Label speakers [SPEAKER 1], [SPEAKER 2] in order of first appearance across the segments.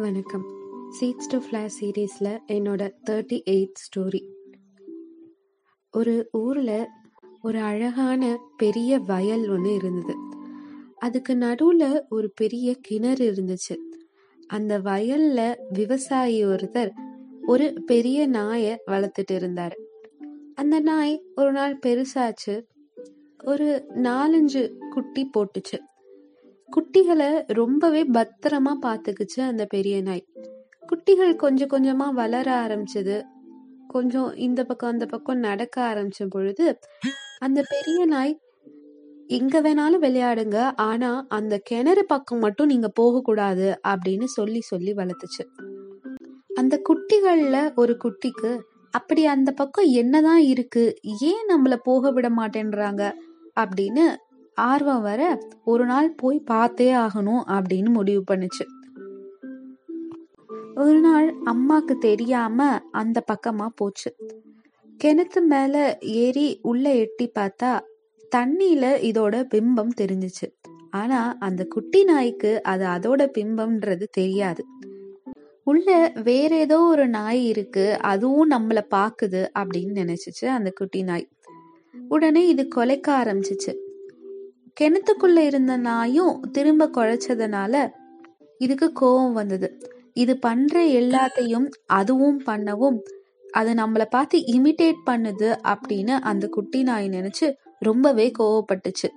[SPEAKER 1] வணக்கம். Seeds to flash சீரீஸில் என்னோட தேர்ட்டி எயிட் ஸ்டோரி ஒரு ஊரில் ஒரு அழகான பெரிய வயல் ஒன்று இருந்தது. அதுக்கு நடுவில் ஒரு பெரிய கிணறு இருந்துச்சு. அந்த வயலில் விவசாயி ஒருத்தர் ஒரு பெரிய நாயை வளர்த்துட்டு இருந்தார். அந்த நாய் ஒரு நாள் பெருசாச்சு. ஒரு நாலஞ்சு குட்டி போட்டுச்சு. குட்டிகளை ரொம்பவே பத்திரமா பாத்துக்குச்சு அந்த பெரிய நாய். குட்டிகள் கொஞ்சம் கொஞ்சமா வளர ஆரம்பிச்சது. கொஞ்சம் இந்த பக்கம் அந்த பக்கம் நடக்க ஆரம்பிச்ச பொழுது அந்த பெரிய நாய் எங்க வேணாலும் விளையாடுங்க. ஆனா அந்த கிணறு பக்கம் மட்டும் நீங்க போக கூடாது அப்படின்னு சொல்லி சொல்லி வளர்த்துச்சு. அந்த குட்டிகள்ல ஒரு குட்டிக்கு அப்படி அந்த பக்கம் என்னதான் இருக்கு? ஏன் நம்மள போக விட மாட்டேன்றாங்க? அப்படின்னு ஆர்வம் வர ஒரு நாள் போய் பார்த்தே ஆகணும் அப்படின்னு முடிவு பண்ணுச்சு. ஒரு நாள் அம்மாக்கு தெரியாம அந்த பக்கமா போச்சு. கிணத்து மேல ஏறி உள்ள எட்டி பார்த்தா தண்ணியில இதோட பிம்பம் தெரிஞ்சிச்சு. ஆனா அந்த குட்டி நாய்க்கு அது அதோட பிம்பம்ன்றது தெரியாது. உள்ள வேற ஏதோ ஒரு நாய் இருக்கு அதுவும் நம்மள பாக்குது அப்படின்னு நினைச்சிச்சு அந்த குட்டி நாய். உடனே இது கொலைக்க ஆரம்பிச்சிச்சு. கிணத்துக்குள்ள இருந்த நாயும் திரும்ப குழைச்சதுனால இதுக்கு கோபம் வந்தது. இது பண்ற எல்லாத்தையும் அதுவும் பண்ணவும் அது நம்மள பார்த்து இமிட்டேட் பண்ணுது அப்படின்னு அந்த குட்டி நாய் நினைச்சு ரொம்பவே கோவப்பட்டுச்சு.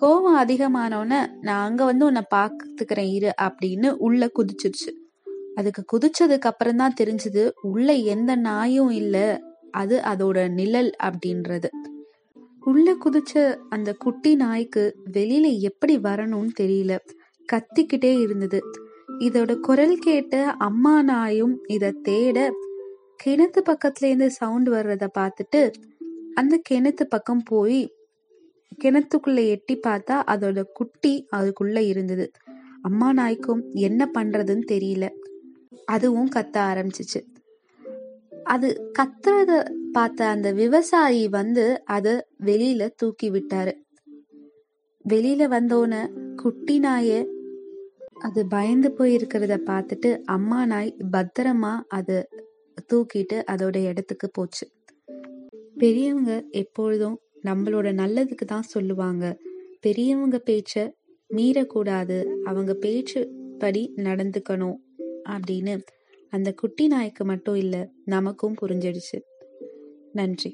[SPEAKER 1] கோவம் அதிகமானோன்னு நான் அங்க வந்து உன்னை பாத்துக்கிறேன் இரு அப்படின்னு உள்ள குதிச்சிருச்சு. அதுக்கு குதிச்சதுக்கு அப்புறம் தான் தெரிஞ்சது உள்ள எந்த நாயும் இல்ல அது அதோட நிழல் அப்படின்றது. உள்ள குதிச்ச அந்த குட்டி நாய்க்கு வெளியில எப்படி வரணும்னு தெரியல. கத்திக்கிட்டே இருந்தது. இதோட குரல் கேட்ட அம்மா நாயும் இத தேட கிணத்து பக்கத்துல இருந்து சவுண்ட் வர்றத பார்த்துட்டு அந்த கிணத்து பக்கம் போய் கிணத்துக்குள்ள எட்டி பார்த்தா அதோட குட்டி அதுக்குள்ள இருந்தது. அம்மா நாய்க்கும் என்ன பண்றதுன்னு தெரியல. அதுவும் கத்த ஆரம்பிச்சிச்சு. அது கத்துறத பார்த்த அந்த விவசாயி வந்து அத வெளியில தூக்கி விட்டாரு வெளியில வந்தோன குட்டி நாய அது பயந்து போயிருக்கிறத பார்த்துட்டு அம்மா நாய் பத்திரமா அது தூக்கிட்டு அதோட இடத்துக்கு போச்சு. பெரியவங்க எப்பொழுதும் நம்மளோட நல்லதுக்கு தான் சொல்லுவாங்க. பெரியவங்க பேச்ச மீறக்கூடாது. அவங்க பேச்சு படி நடந்துக்கணும் அப்படின்னு அந்த குட்டி நாய்க்கு மட்டும் இல்ல நமக்கும் புரிஞ்சிடுச்சு. நன்றி.